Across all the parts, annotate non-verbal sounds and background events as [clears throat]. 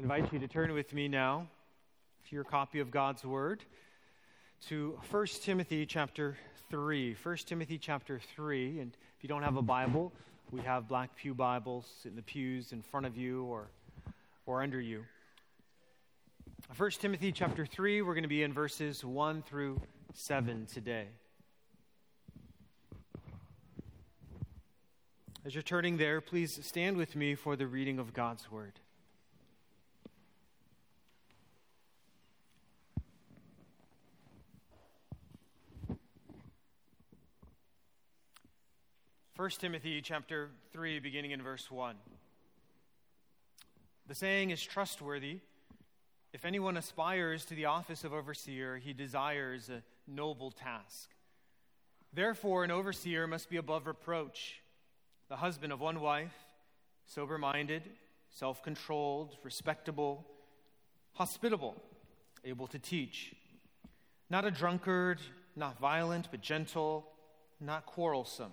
invite you to turn with me now to your copy of God's Word to 1 Timothy chapter 3. 1 Timothy chapter 3. And if you don't have a Bible, we have black pew Bibles in the pews in front of you or, or under you. 1 Timothy chapter 3, we're going to be in verses 1 through 7 today. As you're turning there, please stand with me for the reading of God's Word. 1 Timothy chapter 3 beginning in verse 1. The saying is trustworthy. If anyone aspires to the office of overseer, he desires a noble task. Therefore, an overseer must be above reproach, the husband of one wife, sober minded, self controlled, respectable, hospitable, able to teach, not a drunkard, not violent, but gentle, not quarrelsome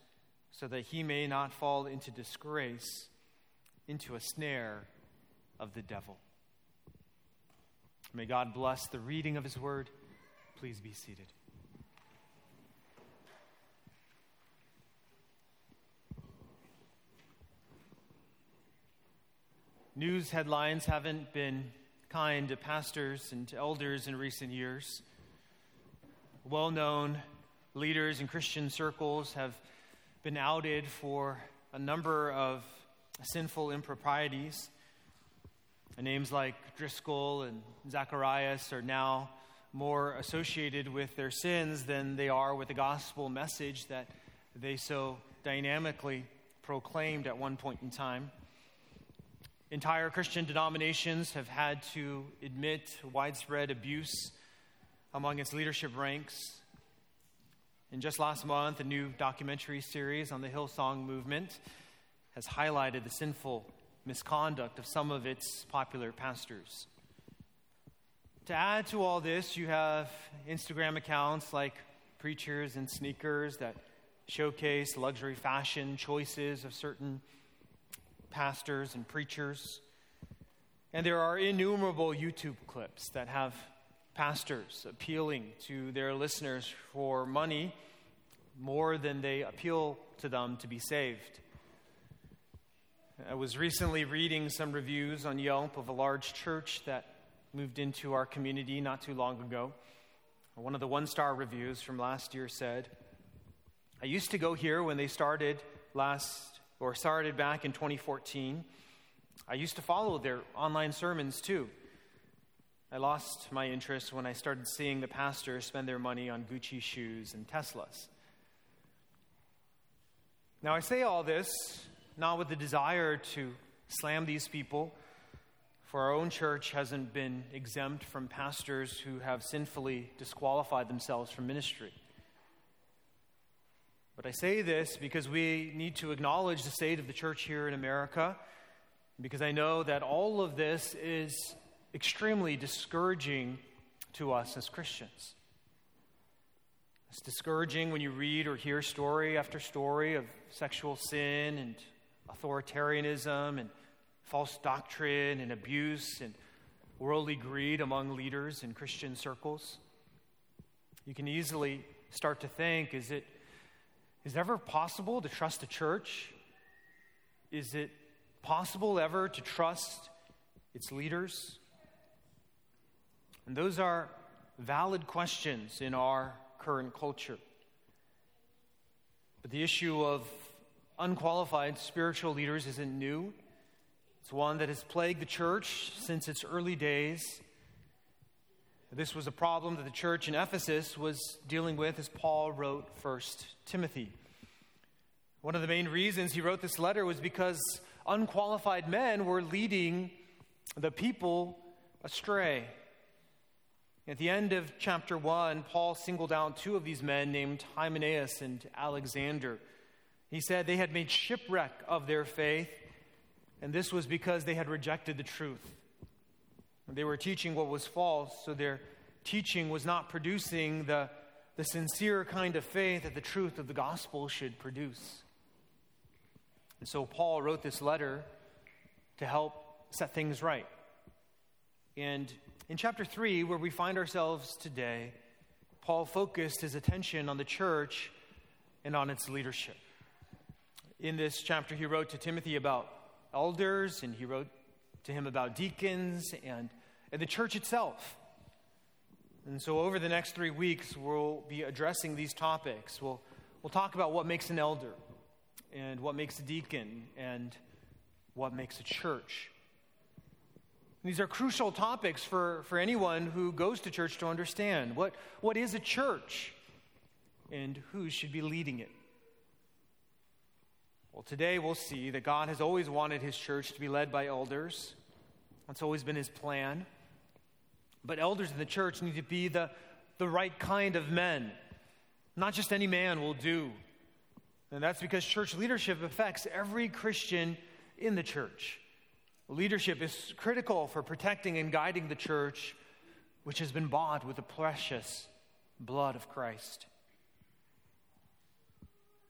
so that he may not fall into disgrace, into a snare of the devil. May God bless the reading of his word. Please be seated. News headlines haven't been kind to pastors and to elders in recent years. Well known leaders in Christian circles have been outed for a number of sinful improprieties. Names like Driscoll and Zacharias are now more associated with their sins than they are with the gospel message that they so dynamically proclaimed at one point in time. Entire Christian denominations have had to admit widespread abuse among its leadership ranks and just last month, a new documentary series on the Hillsong movement has highlighted the sinful misconduct of some of its popular pastors. To add to all this, you have Instagram accounts like Preachers and Sneakers that showcase luxury fashion choices of certain pastors and preachers. And there are innumerable YouTube clips that have pastors appealing to their listeners for money more than they appeal to them to be saved. I was recently reading some reviews on Yelp of a large church that moved into our community not too long ago. One of the one star reviews from last year said, I used to go here when they started last, or started back in 2014. I used to follow their online sermons too. I lost my interest when I started seeing the pastors spend their money on Gucci shoes and Teslas. Now, I say all this not with the desire to slam these people, for our own church hasn't been exempt from pastors who have sinfully disqualified themselves from ministry. But I say this because we need to acknowledge the state of the church here in America, because I know that all of this is extremely discouraging to us as Christians. It's discouraging when you read or hear story after story of sexual sin and authoritarianism and false doctrine and abuse and worldly greed among leaders in Christian circles. You can easily start to think is it, is it ever possible to trust a church? Is it possible ever to trust its leaders? And those are valid questions in our current culture. But the issue of unqualified spiritual leaders isn't new. It's one that has plagued the church since its early days. This was a problem that the church in Ephesus was dealing with as Paul wrote First Timothy. One of the main reasons he wrote this letter was because unqualified men were leading the people astray. At the end of chapter 1, Paul singled out two of these men named Hymenaeus and Alexander. He said they had made shipwreck of their faith, and this was because they had rejected the truth. They were teaching what was false, so their teaching was not producing the, the sincere kind of faith that the truth of the gospel should produce. And so Paul wrote this letter to help set things right. And in chapter 3, where we find ourselves today, Paul focused his attention on the church and on its leadership. In this chapter, he wrote to Timothy about elders, and he wrote to him about deacons and, and the church itself. And so, over the next three weeks, we'll be addressing these topics. We'll, we'll talk about what makes an elder, and what makes a deacon, and what makes a church. These are crucial topics for, for anyone who goes to church to understand. What, what is a church and who should be leading it? Well, today we'll see that God has always wanted his church to be led by elders. That's always been his plan. But elders in the church need to be the, the right kind of men. Not just any man will do. And that's because church leadership affects every Christian in the church. Leadership is critical for protecting and guiding the church, which has been bought with the precious blood of Christ.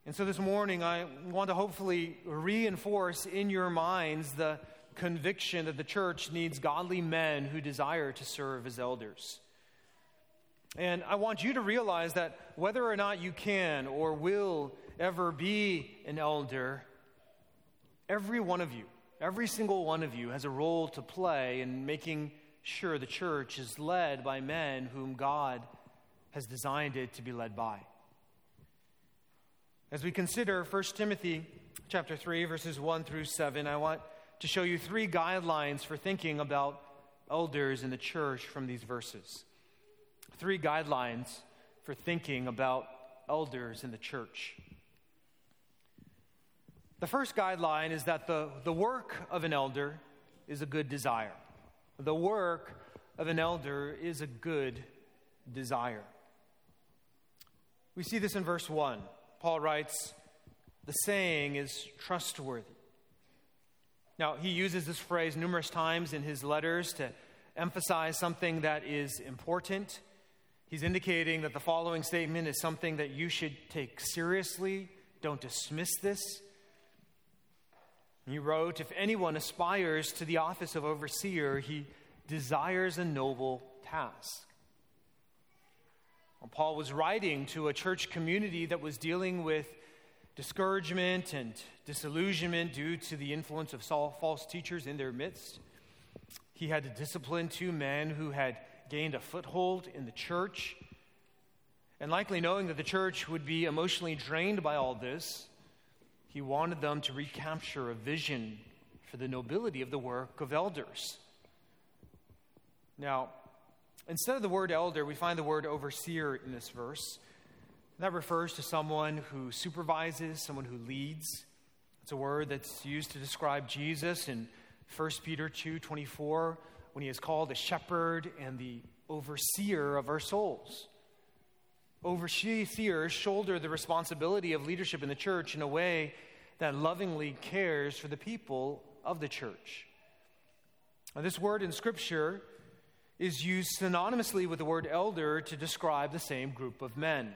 And so this morning, I want to hopefully reinforce in your minds the conviction that the church needs godly men who desire to serve as elders. And I want you to realize that whether or not you can or will ever be an elder, every one of you Every single one of you has a role to play in making sure the church is led by men whom God has designed it to be led by. As we consider 1 Timothy chapter 3 verses 1 through 7, I want to show you three guidelines for thinking about elders in the church from these verses. Three guidelines for thinking about elders in the church. The first guideline is that the, the work of an elder is a good desire. The work of an elder is a good desire. We see this in verse 1. Paul writes, The saying is trustworthy. Now, he uses this phrase numerous times in his letters to emphasize something that is important. He's indicating that the following statement is something that you should take seriously. Don't dismiss this. He wrote, If anyone aspires to the office of overseer, he desires a noble task. Well, Paul was writing to a church community that was dealing with discouragement and disillusionment due to the influence of false teachers in their midst. He had to discipline two men who had gained a foothold in the church. And likely knowing that the church would be emotionally drained by all this, he wanted them to recapture a vision for the nobility of the work of elders. Now, instead of the word elder, we find the word overseer in this verse. That refers to someone who supervises, someone who leads. It's a word that's used to describe Jesus in 1 Peter 2 24, when he is called the shepherd and the overseer of our souls. Overseers shoulder the responsibility of leadership in the church in a way that lovingly cares for the people of the church. Now, this word in Scripture is used synonymously with the word elder to describe the same group of men.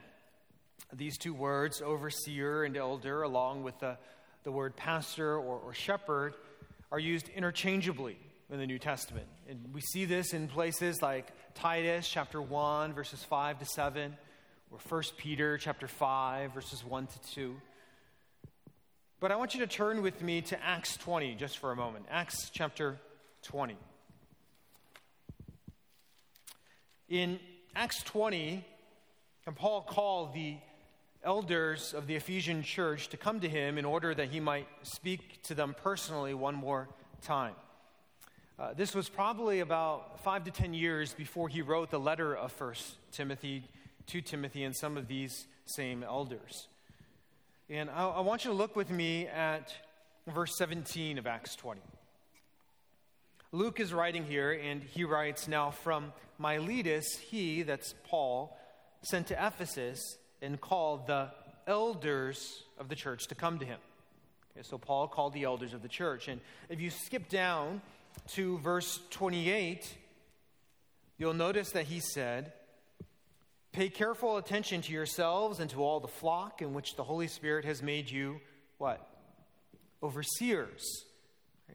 These two words, overseer and elder, along with the, the word pastor or, or shepherd, are used interchangeably in the New Testament. And we see this in places like Titus chapter 1, verses 5 to 7 or 1 Peter chapter 5, verses 1 to 2. But I want you to turn with me to Acts 20 just for a moment. Acts chapter 20. In Acts 20, and Paul called the elders of the Ephesian church to come to him in order that he might speak to them personally one more time. Uh, this was probably about five to ten years before he wrote the letter of First Timothy to Timothy and some of these same elders. And I, I want you to look with me at verse 17 of Acts 20. Luke is writing here, and he writes, Now from Miletus, he, that's Paul, sent to Ephesus and called the elders of the church to come to him. Okay, so Paul called the elders of the church. And if you skip down to verse 28, you'll notice that he said, Pay careful attention to yourselves and to all the flock in which the Holy Spirit has made you what? Overseers.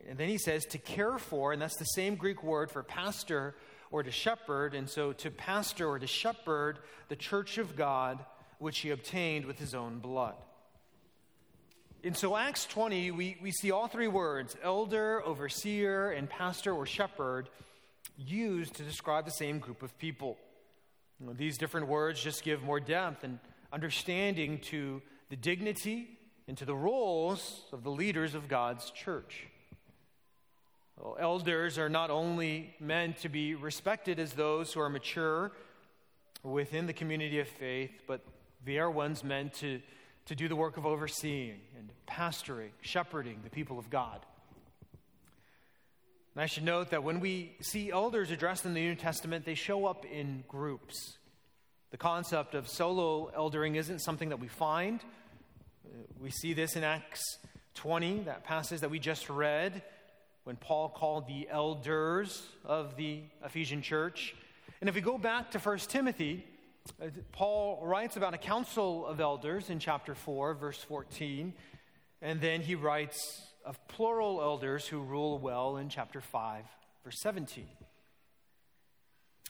And then he says to care for, and that's the same Greek word for pastor or to shepherd. And so to pastor or to shepherd the church of God, which he obtained with his own blood. And so, Acts 20, we, we see all three words elder, overseer, and pastor or shepherd used to describe the same group of people. These different words just give more depth and understanding to the dignity and to the roles of the leaders of God's church. Well, elders are not only meant to be respected as those who are mature within the community of faith, but they are ones meant to, to do the work of overseeing and pastoring, shepherding the people of God. And I should note that when we see elders addressed in the New Testament, they show up in groups. The concept of solo eldering isn't something that we find. We see this in Acts 20, that passage that we just read, when Paul called the elders of the Ephesian church. And if we go back to 1 Timothy, uh, Paul writes about a council of elders in chapter 4, verse 14. And then he writes of plural elders who rule well in chapter 5, verse 17.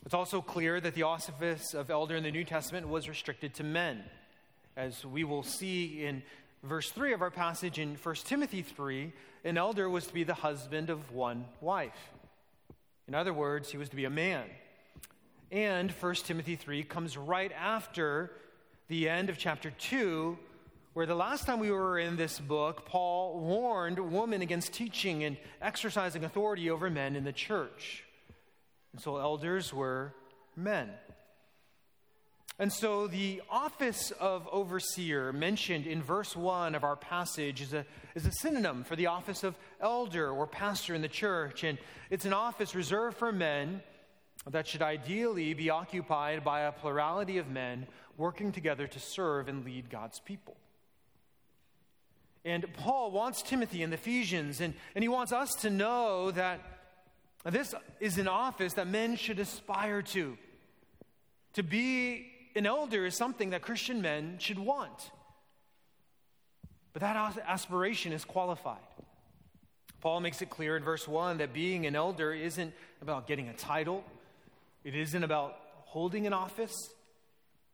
It's also clear that the office of elder in the New Testament was restricted to men. As we will see in verse 3 of our passage in 1 Timothy 3, an elder was to be the husband of one wife. In other words, he was to be a man. And 1 Timothy 3 comes right after the end of chapter 2, where the last time we were in this book, Paul warned women against teaching and exercising authority over men in the church. And so elders were men. And so the office of overseer mentioned in verse 1 of our passage is a, is a synonym for the office of elder or pastor in the church. And it's an office reserved for men that should ideally be occupied by a plurality of men working together to serve and lead God's people. And Paul wants Timothy and the Ephesians, and, and he wants us to know that this is an office that men should aspire to. To be an elder is something that Christian men should want. But that aspiration is qualified. Paul makes it clear in verse 1 that being an elder isn't about getting a title, it isn't about holding an office,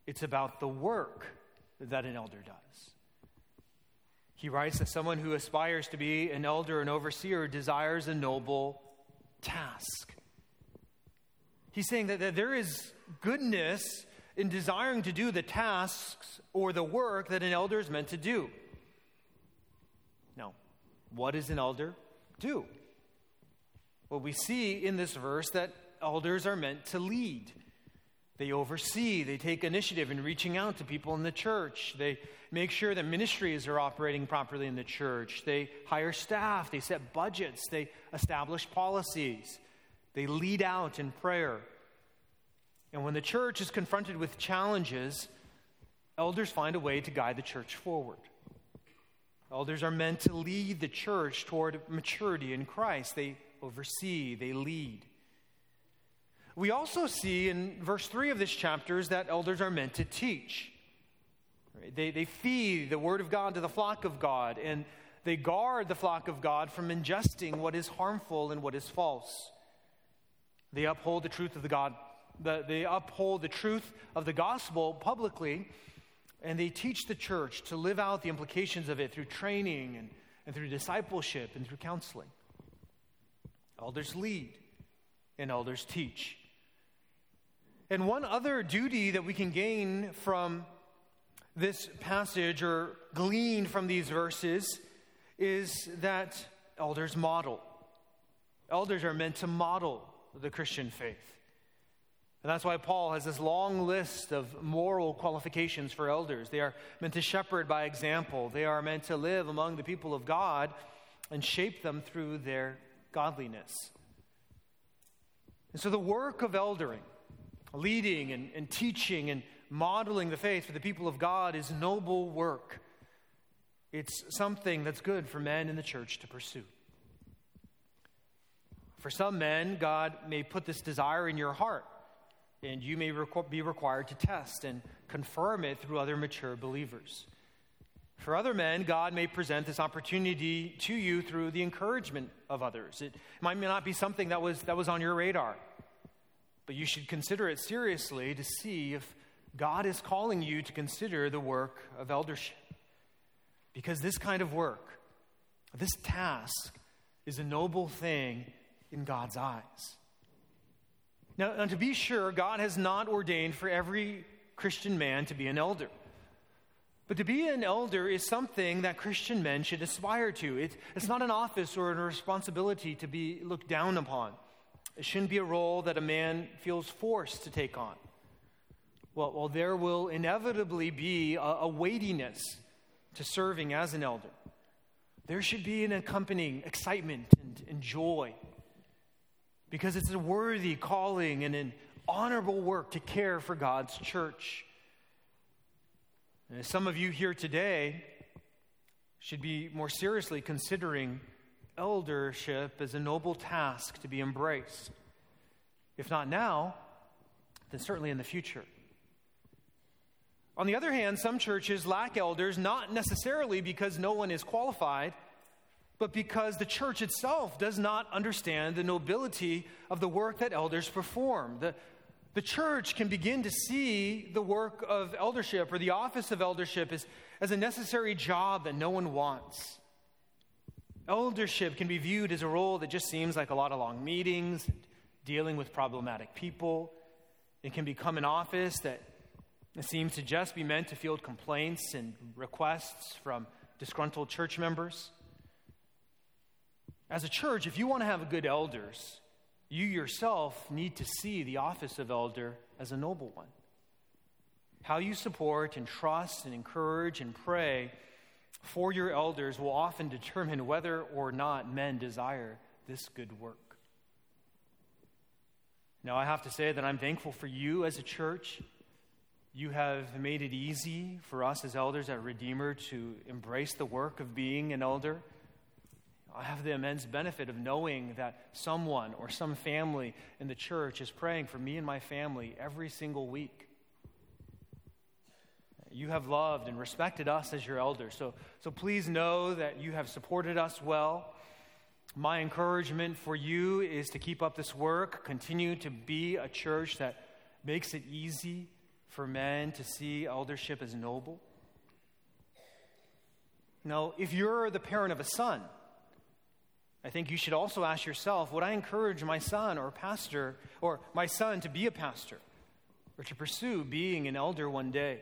it's about the work that an elder does. He writes that someone who aspires to be an elder and overseer desires a noble task. He's saying that, that there is goodness in desiring to do the tasks or the work that an elder is meant to do. Now, what does an elder do? Well, we see in this verse that elders are meant to lead. They oversee, they take initiative in reaching out to people in the church. They make sure that ministries are operating properly in the church. They hire staff, they set budgets, they establish policies, they lead out in prayer. And when the church is confronted with challenges, elders find a way to guide the church forward. Elders are meant to lead the church toward maturity in Christ. They oversee, they lead. We also see in verse 3 of this chapter is that elders are meant to teach. They, they feed the word of God to the flock of God, and they guard the flock of God from ingesting what is harmful and what is false. They uphold the truth of the God, the, they uphold the truth of the gospel publicly, and they teach the church to live out the implications of it through training and, and through discipleship and through counseling. Elders lead, and elders teach. And one other duty that we can gain from this passage or gleaned from these verses is that elders model. Elders are meant to model the Christian faith. And that's why Paul has this long list of moral qualifications for elders. They are meant to shepherd by example, they are meant to live among the people of God and shape them through their godliness. And so the work of eldering, leading and, and teaching and modeling the faith for the people of God is noble work. It's something that's good for men in the church to pursue. For some men, God may put this desire in your heart, and you may be required to test and confirm it through other mature believers. For other men, God may present this opportunity to you through the encouragement of others. It might not be something that was, that was on your radar, but you should consider it seriously to see if God is calling you to consider the work of eldership. Because this kind of work, this task, is a noble thing in God's eyes. Now, now, to be sure, God has not ordained for every Christian man to be an elder. But to be an elder is something that Christian men should aspire to. It, it's not an office or a responsibility to be looked down upon. It shouldn't be a role that a man feels forced to take on. Well, well there will inevitably be a, a weightiness to serving as an elder. There should be an accompanying excitement and, and joy because it's a worthy calling and an honorable work to care for God's church. And some of you here today should be more seriously considering eldership as a noble task to be embraced. If not now, then certainly in the future. On the other hand, some churches lack elders not necessarily because no one is qualified but because the church itself does not understand the nobility of the work that elders perform. The, the church can begin to see the work of eldership or the office of eldership as, as a necessary job that no one wants. Eldership can be viewed as a role that just seems like a lot of long meetings, dealing with problematic people. It can become an office that seems to just be meant to field complaints and requests from disgruntled church members. As a church, if you want to have good elders, you yourself need to see the office of elder as a noble one. How you support and trust and encourage and pray for your elders will often determine whether or not men desire this good work. Now, I have to say that I'm thankful for you as a church. You have made it easy for us as elders at Redeemer to embrace the work of being an elder. I have the immense benefit of knowing that someone or some family in the church is praying for me and my family every single week. You have loved and respected us as your elders. So, so please know that you have supported us well. My encouragement for you is to keep up this work, continue to be a church that makes it easy for men to see eldership as noble. Now, if you're the parent of a son, I think you should also ask yourself would I encourage my son or pastor or my son to be a pastor or to pursue being an elder one day?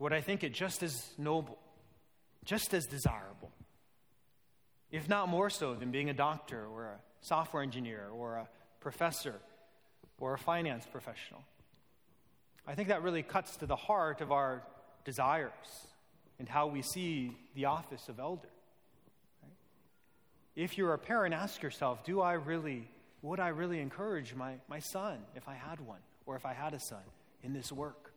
Would I think it just as noble, just as desirable, if not more so than being a doctor or a software engineer or a professor or a finance professional? I think that really cuts to the heart of our desires and how we see the office of elder. If you're a parent, ask yourself do I really, would I really encourage my, my son if I had one, or if I had a son, in this work?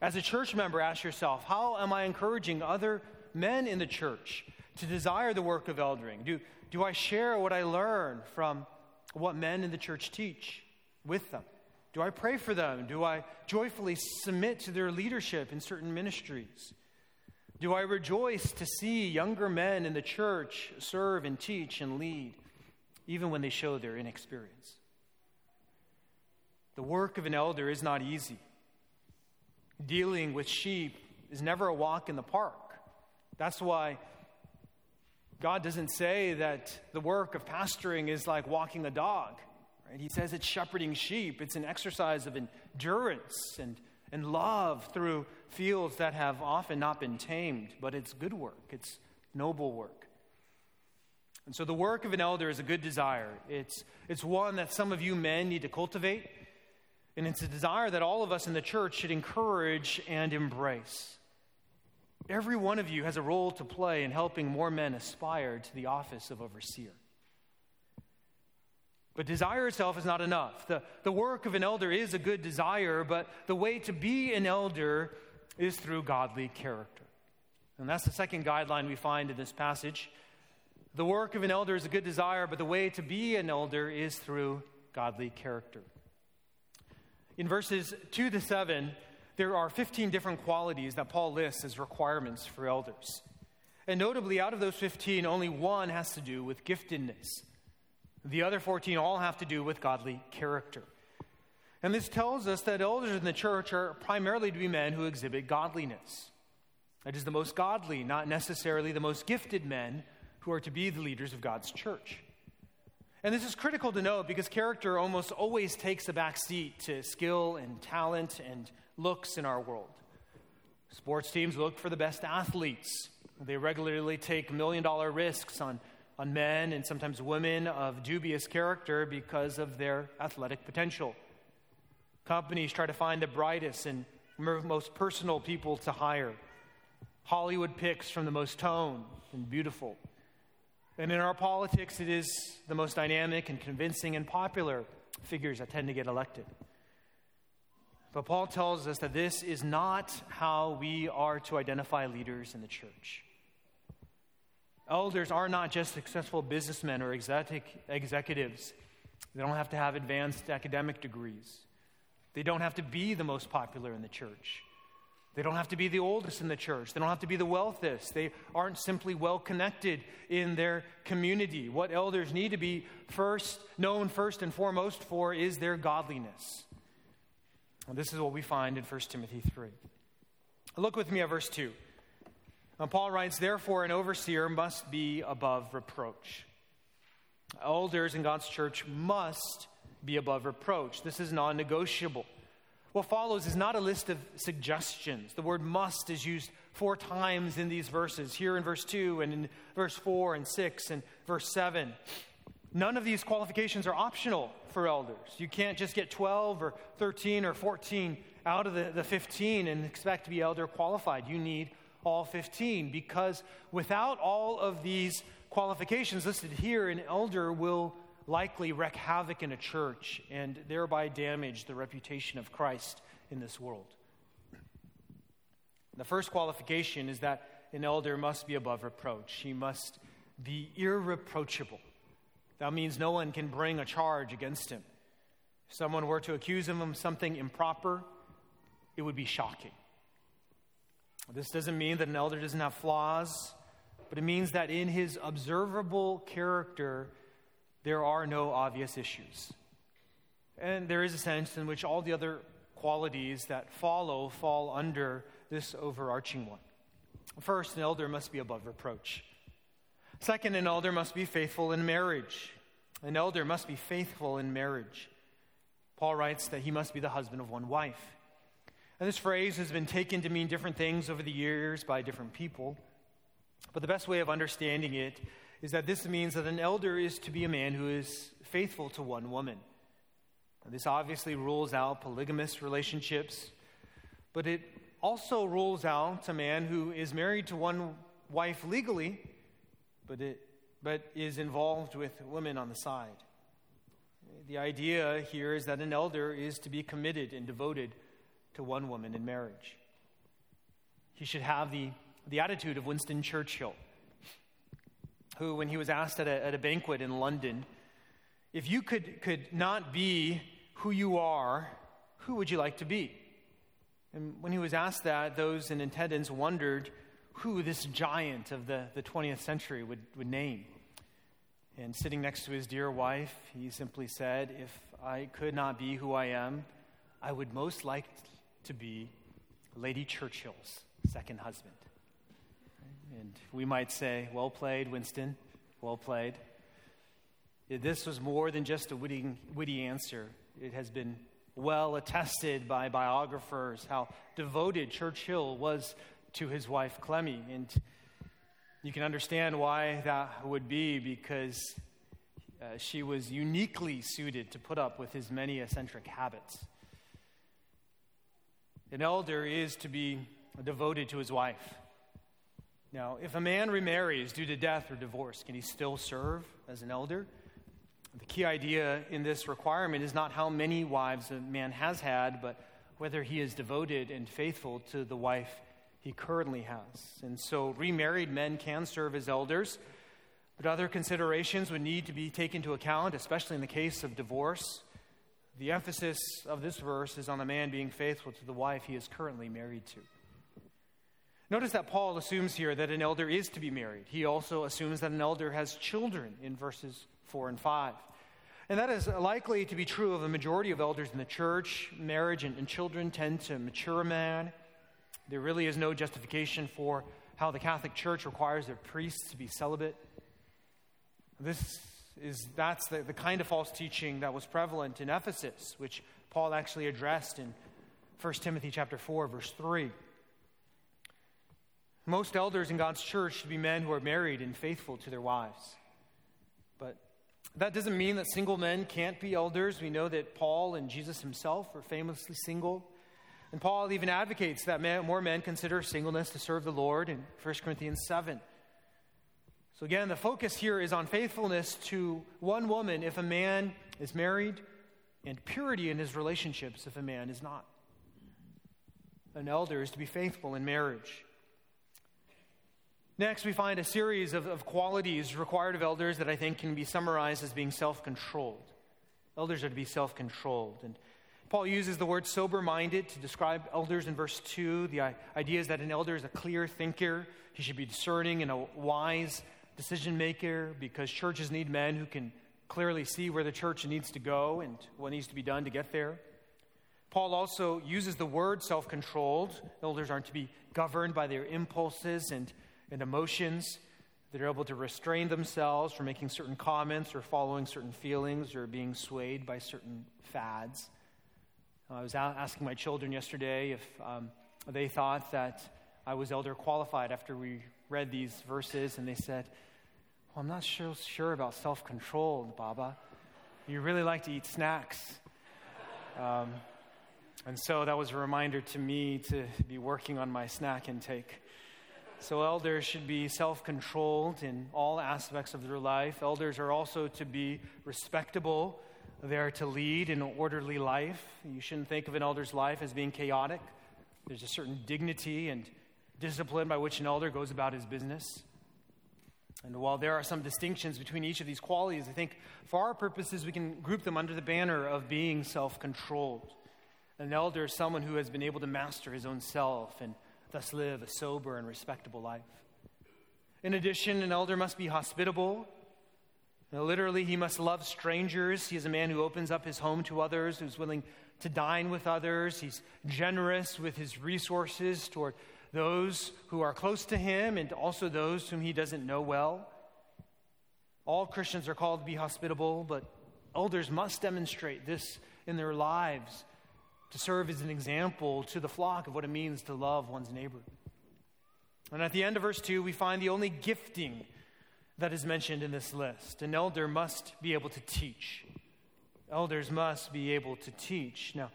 As a church member, ask yourself how am I encouraging other men in the church to desire the work of eldering? Do, do I share what I learn from what men in the church teach with them? Do I pray for them? Do I joyfully submit to their leadership in certain ministries? Do I rejoice to see younger men in the church serve and teach and lead, even when they show their inexperience? The work of an elder is not easy. Dealing with sheep is never a walk in the park. That's why God doesn't say that the work of pastoring is like walking a dog. Right? He says it's shepherding sheep, it's an exercise of endurance and and love through fields that have often not been tamed, but it's good work, it's noble work. And so the work of an elder is a good desire. It's, it's one that some of you men need to cultivate, and it's a desire that all of us in the church should encourage and embrace. Every one of you has a role to play in helping more men aspire to the office of overseer. But desire itself is not enough. The, the work of an elder is a good desire, but the way to be an elder is through godly character. And that's the second guideline we find in this passage. The work of an elder is a good desire, but the way to be an elder is through godly character. In verses 2 to 7, there are 15 different qualities that Paul lists as requirements for elders. And notably, out of those 15, only one has to do with giftedness. The other 14 all have to do with godly character. And this tells us that elders in the church are primarily to be men who exhibit godliness. That is, the most godly, not necessarily the most gifted men who are to be the leaders of God's church. And this is critical to note because character almost always takes a back seat to skill and talent and looks in our world. Sports teams look for the best athletes. They regularly take million dollar risks on, on men and sometimes women of dubious character because of their athletic potential. Companies try to find the brightest and most personal people to hire. Hollywood picks from the most toned and beautiful. And in our politics, it is the most dynamic and convincing and popular figures that tend to get elected. But Paul tells us that this is not how we are to identify leaders in the church. Elders are not just successful businessmen or exotic executives. They don't have to have advanced academic degrees. They don't have to be the most popular in the church. They don't have to be the oldest in the church. They don't have to be the wealthiest. They aren't simply well connected in their community. What elders need to be first known first and foremost for is their godliness. And this is what we find in 1 Timothy 3. Look with me at verse 2. And Paul writes, Therefore, an overseer must be above reproach. Elders in God's church must be above reproach. This is non negotiable. What follows is not a list of suggestions. The word must is used four times in these verses, here in verse 2 and in verse 4 and 6 and verse 7. None of these qualifications are optional for elders. You can't just get 12 or 13 or 14 out of the, the 15 and expect to be elder qualified. You need all 15 because without all of these qualifications listed here, an elder will likely wreak havoc in a church and thereby damage the reputation of Christ in this world. The first qualification is that an elder must be above reproach, he must be irreproachable. That means no one can bring a charge against him. If someone were to accuse him of something improper, it would be shocking. This doesn't mean that an elder doesn't have flaws, but it means that in his observable character, there are no obvious issues. And there is a sense in which all the other qualities that follow fall under this overarching one. First, an elder must be above reproach. Second, an elder must be faithful in marriage. An elder must be faithful in marriage. Paul writes that he must be the husband of one wife. And this phrase has been taken to mean different things over the years by different people. But the best way of understanding it is that this means that an elder is to be a man who is faithful to one woman. Now, this obviously rules out polygamous relationships, but it also rules out a man who is married to one wife legally but, it, but is involved with women on the side. The idea here is that an elder is to be committed and devoted to one woman in marriage. He should have the, the attitude of Winston Churchill, who, when he was asked at a, at a banquet in London, if you could, could not be who you are, who would you like to be? And when he was asked that, those in attendance wondered who this giant of the, the 20th century would, would name. And sitting next to his dear wife, he simply said, If I could not be who I am, I would most like to be Lady Churchill's second husband. And we might say, Well played, Winston, well played. This was more than just a witty, witty answer. It has been well attested by biographers how devoted Churchill was to his wife Clemmy. And you can understand why that would be because uh, she was uniquely suited to put up with his many eccentric habits. An elder is to be devoted to his wife. Now, if a man remarries due to death or divorce, can he still serve as an elder? The key idea in this requirement is not how many wives a man has had, but whether he is devoted and faithful to the wife he currently has. And so, remarried men can serve as elders, but other considerations would need to be taken into account, especially in the case of divorce. The emphasis of this verse is on the man being faithful to the wife he is currently married to. Notice that Paul assumes here that an elder is to be married. He also assumes that an elder has children in verses 4 and 5. And that is likely to be true of a majority of elders in the church. Marriage and, and children tend to mature a man. There really is no justification for how the Catholic Church requires their priests to be celibate. This is that's the, the kind of false teaching that was prevalent in Ephesus, which Paul actually addressed in 1 Timothy chapter 4, verse 3. Most elders in God's church should be men who are married and faithful to their wives. But that doesn't mean that single men can't be elders. We know that Paul and Jesus himself were famously single. And Paul even advocates that more men consider singleness to serve the Lord in 1 Corinthians 7. So, again, the focus here is on faithfulness to one woman if a man is married, and purity in his relationships if a man is not. An elder is to be faithful in marriage. Next, we find a series of, of qualities required of elders that I think can be summarized as being self controlled. Elders are to be self controlled. And Paul uses the word sober minded to describe elders in verse 2. The idea is that an elder is a clear thinker, he should be discerning and a wise decision maker because churches need men who can clearly see where the church needs to go and what needs to be done to get there. Paul also uses the word self controlled. Elders aren't to be governed by their impulses and, and emotions. They're able to restrain themselves from making certain comments or following certain feelings or being swayed by certain fads. I was asking my children yesterday if um, they thought that I was elder qualified after we read these verses, and they said, well, I'm not sure, sure about self control, Baba. You really like to eat snacks. Um, and so that was a reminder to me to be working on my snack intake. So, elders should be self controlled in all aspects of their life. Elders are also to be respectable they are to lead an orderly life. You shouldn't think of an elder's life as being chaotic. There's a certain dignity and discipline by which an elder goes about his business. And while there are some distinctions between each of these qualities, I think for our purposes, we can group them under the banner of being self controlled. An elder is someone who has been able to master his own self and thus live a sober and respectable life. In addition, an elder must be hospitable now, literally, he must love strangers. He is a man who opens up his home to others, who's willing to dine with others. He's generous with his resources toward those who are close to him and also those whom he doesn't know well. All Christians are called to be hospitable, but elders must demonstrate this in their lives to serve as an example to the flock of what it means to love one's neighbor. And at the end of verse 2, we find the only gifting that is mentioned in this list. An elder must be able to teach. Elders must be able to teach. Now,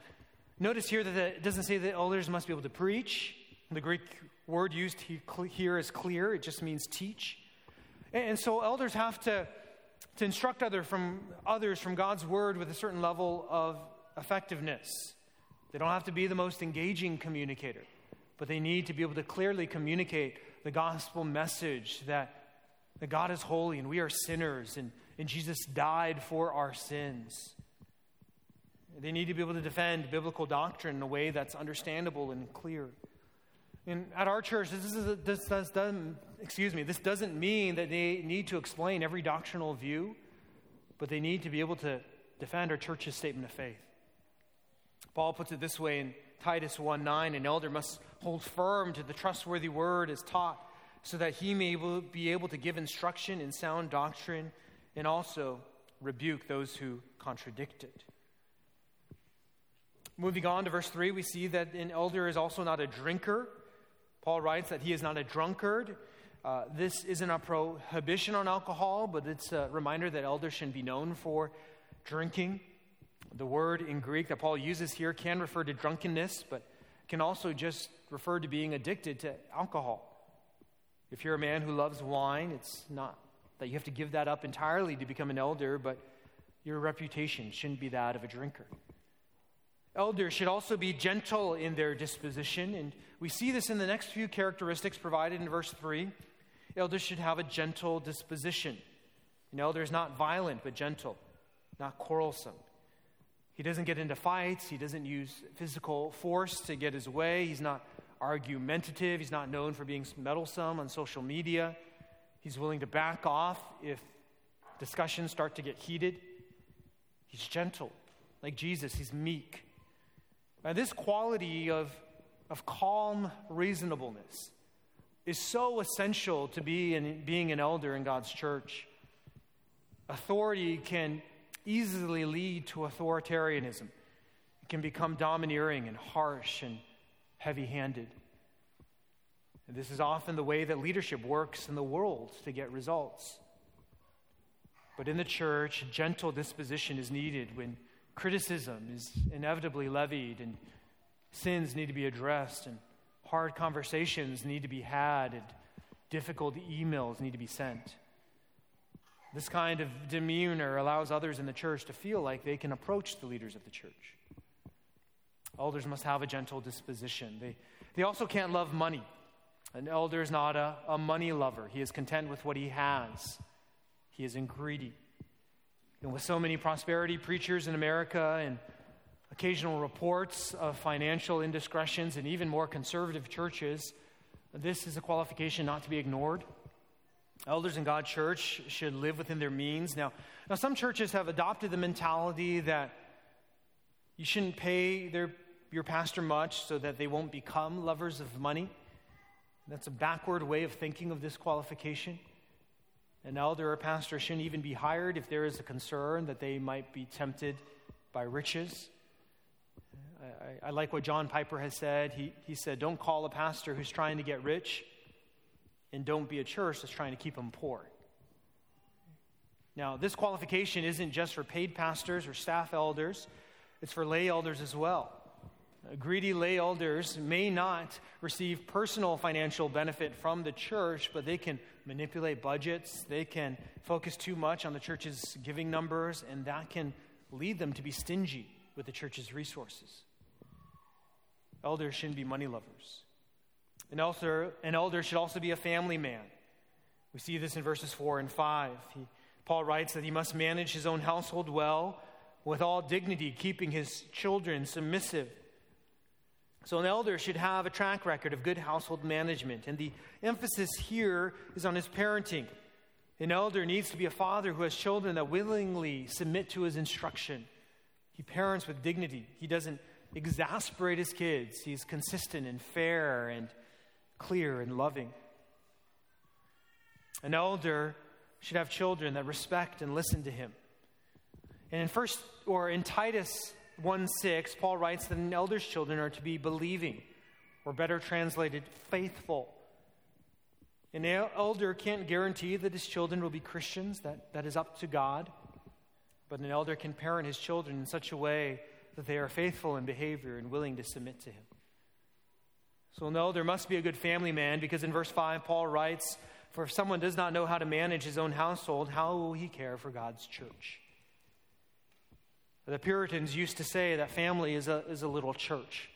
notice here that it doesn't say that elders must be able to preach. The Greek word used here is clear, it just means teach. And so elders have to, to instruct other from, others from God's word with a certain level of effectiveness. They don't have to be the most engaging communicator, but they need to be able to clearly communicate the gospel message that that God is holy and we are sinners and, and Jesus died for our sins. They need to be able to defend biblical doctrine in a way that's understandable and clear. And at our church, this, is a, this does, doesn't, excuse me, this doesn't mean that they need to explain every doctrinal view, but they need to be able to defend our church's statement of faith. Paul puts it this way in Titus 1 9 an elder must hold firm to the trustworthy word as taught so that he may be able to give instruction in sound doctrine and also rebuke those who contradict it. Moving on to verse 3, we see that an elder is also not a drinker. Paul writes that he is not a drunkard. Uh, this isn't a prohibition on alcohol, but it's a reminder that elders shouldn't be known for drinking. The word in Greek that Paul uses here can refer to drunkenness, but can also just refer to being addicted to alcohol. If you're a man who loves wine, it's not that you have to give that up entirely to become an elder, but your reputation shouldn't be that of a drinker. Elders should also be gentle in their disposition, and we see this in the next few characteristics provided in verse 3. Elders should have a gentle disposition. An elder is not violent, but gentle, not quarrelsome. He doesn't get into fights, he doesn't use physical force to get his way, he's not argumentative, he's not known for being meddlesome on social media. He's willing to back off if discussions start to get heated. He's gentle, like Jesus, he's meek. Now, this quality of, of calm reasonableness is so essential to be in, being an elder in God's church. Authority can easily lead to authoritarianism. It can become domineering and harsh and heavy handed. And this is often the way that leadership works in the world to get results. But in the church, gentle disposition is needed when criticism is inevitably levied and sins need to be addressed and hard conversations need to be had and difficult emails need to be sent. This kind of demeanor allows others in the church to feel like they can approach the leaders of the church. Elders must have a gentle disposition. They, they also can't love money. An elder is not a, a money lover, he is content with what he has, he is greedy. And with so many prosperity preachers in America and occasional reports of financial indiscretions and even more conservative churches, this is a qualification not to be ignored. Elders in God's church should live within their means. Now, now some churches have adopted the mentality that you shouldn't pay their, your pastor much so that they won't become lovers of money. That's a backward way of thinking of this qualification. An elder or pastor shouldn't even be hired if there is a concern that they might be tempted by riches. I, I, like what John Piper has said. He, he said, Don't call a pastor who's trying to get rich, and don't be a church that's trying to keep them poor. Now, this qualification isn't just for paid pastors or staff elders, it's for lay elders as well. Greedy lay elders may not receive personal financial benefit from the church, but they can manipulate budgets. They can focus too much on the church's giving numbers, and that can lead them to be stingy with the church's resources. Elders shouldn't be money lovers. An elder, an elder should also be a family man. We see this in verses 4 and 5. He, Paul writes that he must manage his own household well, with all dignity, keeping his children submissive. So, an elder should have a track record of good household management, and the emphasis here is on his parenting. An elder needs to be a father who has children that willingly submit to his instruction. He parents with dignity. He doesn't exasperate his kids. He's consistent and fair and clear and loving. An elder should have children that respect and listen to him. And in first or in Titus 1 6, Paul writes that an elder's children are to be believing, or better translated, faithful. An elder can't guarantee that his children will be Christians, that, that is up to God. But an elder can parent his children in such a way that they are faithful in behavior and willing to submit to him. So, no, there must be a good family man because in verse 5, Paul writes, For if someone does not know how to manage his own household, how will he care for God's church? The Puritans used to say that family is a, is a little church.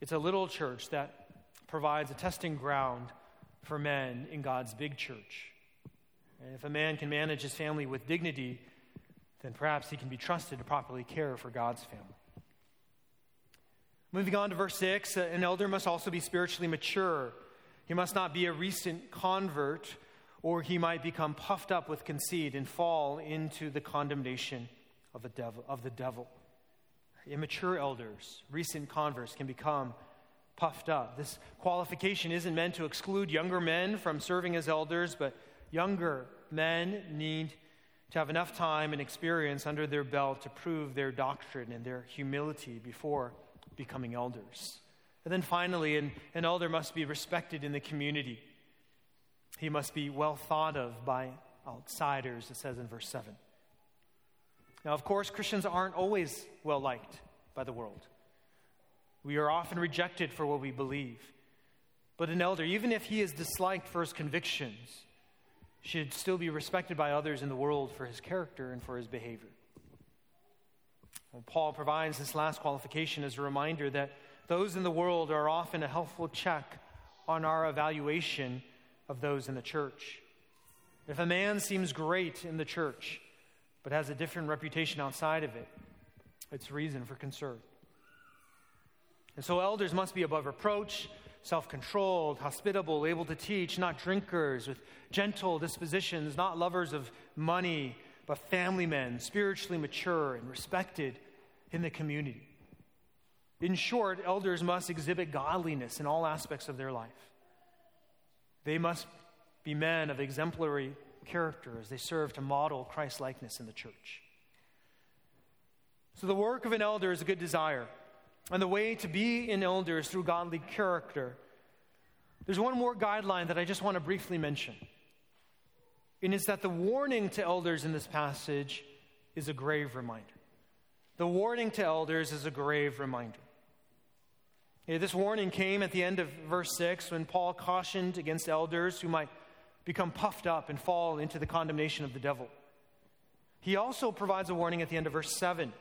It's a little church that provides a testing ground for men in God's big church. And if a man can manage his family with dignity, then perhaps he can be trusted to properly care for God's family. Moving on to verse 6, uh, an elder must also be spiritually mature. He must not be a recent convert, or he might become puffed up with conceit and fall into the condemnation of the devil. Of the devil. Immature elders, recent converts, can become puffed up. This qualification isn't meant to exclude younger men from serving as elders, but younger men need to have enough time and experience under their belt to prove their doctrine and their humility before becoming elders. And then finally, an, an elder must be respected in the community. He must be well thought of by outsiders, it says in verse 7. Now, of course, Christians aren't always well liked by the world. We are often rejected for what we believe. But an elder, even if he is disliked for his convictions, should still be respected by others in the world for his character and for his behavior. Well, Paul provides this last qualification as a reminder that those in the world are often a helpful check on our evaluation of those in the church. If a man seems great in the church, but has a different reputation outside of it, it's reason for concern. And so elders must be above reproach, self controlled, hospitable, able to teach, not drinkers, with gentle dispositions, not lovers of money, but family men, spiritually mature and respected in the community. In short, elders must exhibit godliness in all aspects of their life. They must be men of exemplary character as they serve to model Christ likeness in the church. So, the work of an elder is a good desire. And the way to be an elder is through godly character. There's one more guideline that I just want to briefly mention. And it's that the warning to elders in this passage is a grave reminder. The warning to elders is a grave reminder. Yeah, this warning came at the end of verse 6 when Paul cautioned against elders who might become puffed up and fall into the condemnation of the devil. He also provides a warning at the end of verse 7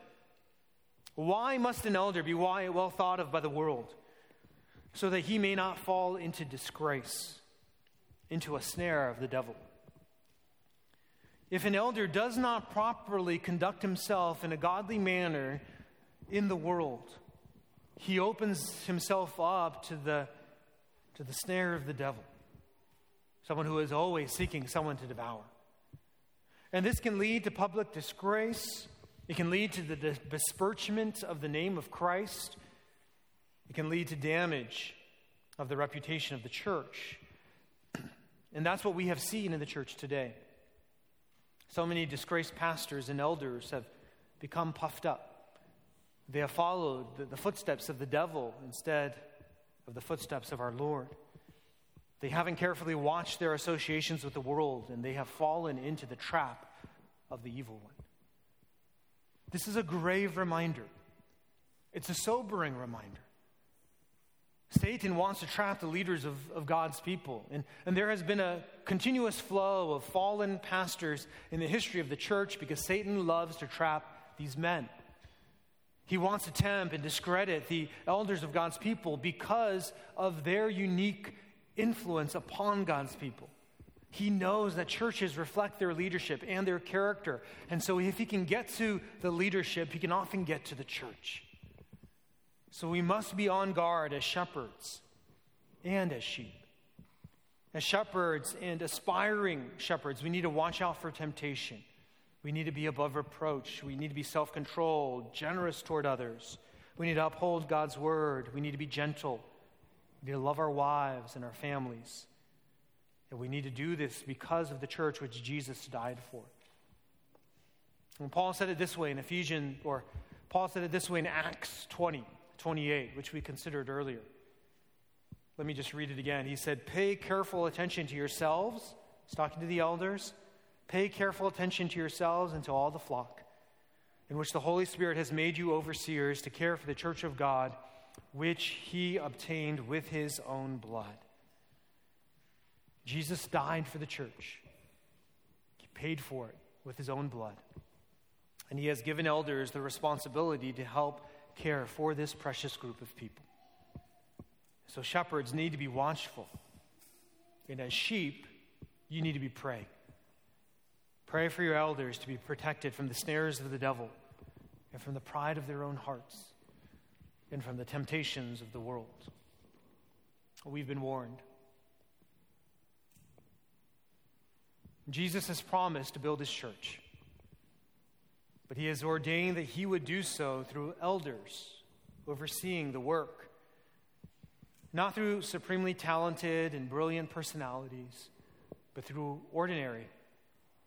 why must an elder be well thought of by the world, so that he may not fall into disgrace, into a snare of the devil? If an elder does not properly conduct himself in a godly manner in the world, he opens himself up to the, to the snare of the devil, someone who is always seeking someone to devour. And this can lead to public disgrace it can lead to the besmirchment of the name of Christ. It can lead to damage of the reputation of the church. [clears throat] And that's what we have seen in the church today. So many disgraced pastors and elders have become puffed up. They have followed the, the footsteps of the devil instead of the footsteps of our Lord. They haven't carefully watched their associations with the world, and they have fallen into the trap of the evil one. This is a grave reminder. It's a sobering reminder. Satan wants to trap the leaders of, of God's people. And, and there has been a continuous flow of fallen pastors in the history of the church because Satan loves to trap these men. He wants to tempt and discredit the elders of God's people because of their unique influence upon God's people. He knows that churches reflect their leadership and their character. And so, if he can get to the leadership, he can often get to the church. So, we must be on guard as shepherds and as sheep. As shepherds and aspiring shepherds, we need to watch out for temptation. We need to be above reproach. We need to be self controlled, generous toward others. We need to uphold God's word. We need to be gentle. We need to love our wives and our families. And we need to do this because of the church which Jesus died for. And Paul said it this way in Ephesians, or Paul said it this way in Acts 20, 28, which we considered earlier. Let me just read it again. He said, Pay careful attention to yourselves. He's talking to the elders. Pay careful attention to yourselves and to all the flock, in which the Holy Spirit has made you overseers to care for the church of God, which he obtained with his own blood. Jesus died for the church, He paid for it with His own blood. And He has given elders the responsibility to help care for this precious group of people. So, shepherds need to be watchful. And as sheep, you need to be praying. Pray for your elders to be protected from the snares of the devil and from the pride of their own hearts and from the temptations of the world. We've been warned. Jesus has promised to build his church, but he has ordained that he would do so through elders overseeing the work, not through supremely talented and brilliant personalities, but through ordinary,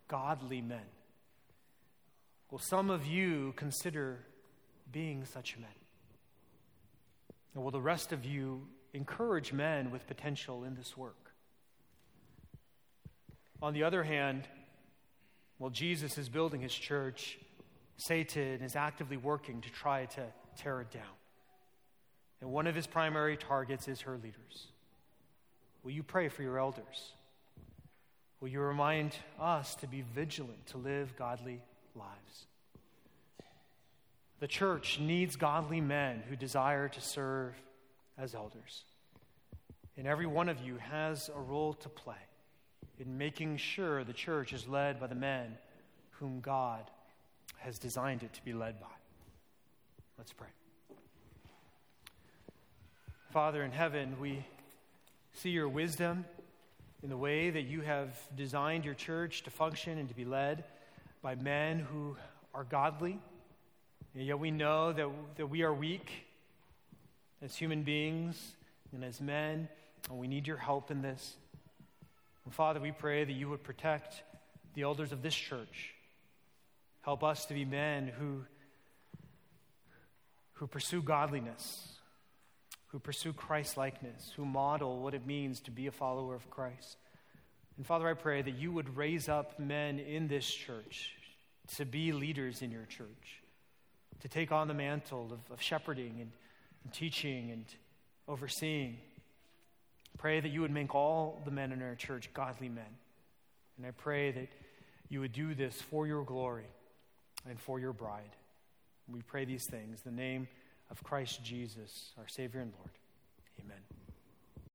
godly men. Will some of you consider being such men? And will the rest of you encourage men with potential in this work? On the other hand, while Jesus is building his church, Satan is actively working to try to tear it down. And one of his primary targets is her leaders. Will you pray for your elders? Will you remind us to be vigilant, to live godly lives? The church needs godly men who desire to serve as elders. And every one of you has a role to play in making sure the church is led by the men whom God has designed it to be led by. Let's pray. Father in heaven, we see your wisdom in the way that you have designed your church to function and to be led by men who are godly. And yet we know that, that we are weak as human beings and as men, and we need your help in this. And Father, we pray that you would protect the elders of this church. Help us to be men who, who pursue godliness, who pursue Christ likeness, who model what it means to be a follower of Christ. And Father, I pray that you would raise up men in this church to be leaders in your church, to take on the mantle of, of shepherding and, and teaching and overseeing. Pray that you would make all the men in our church godly men. And I pray that you would do this for your glory and for your bride. We pray these things in the name of Christ Jesus, our Savior and Lord. Amen.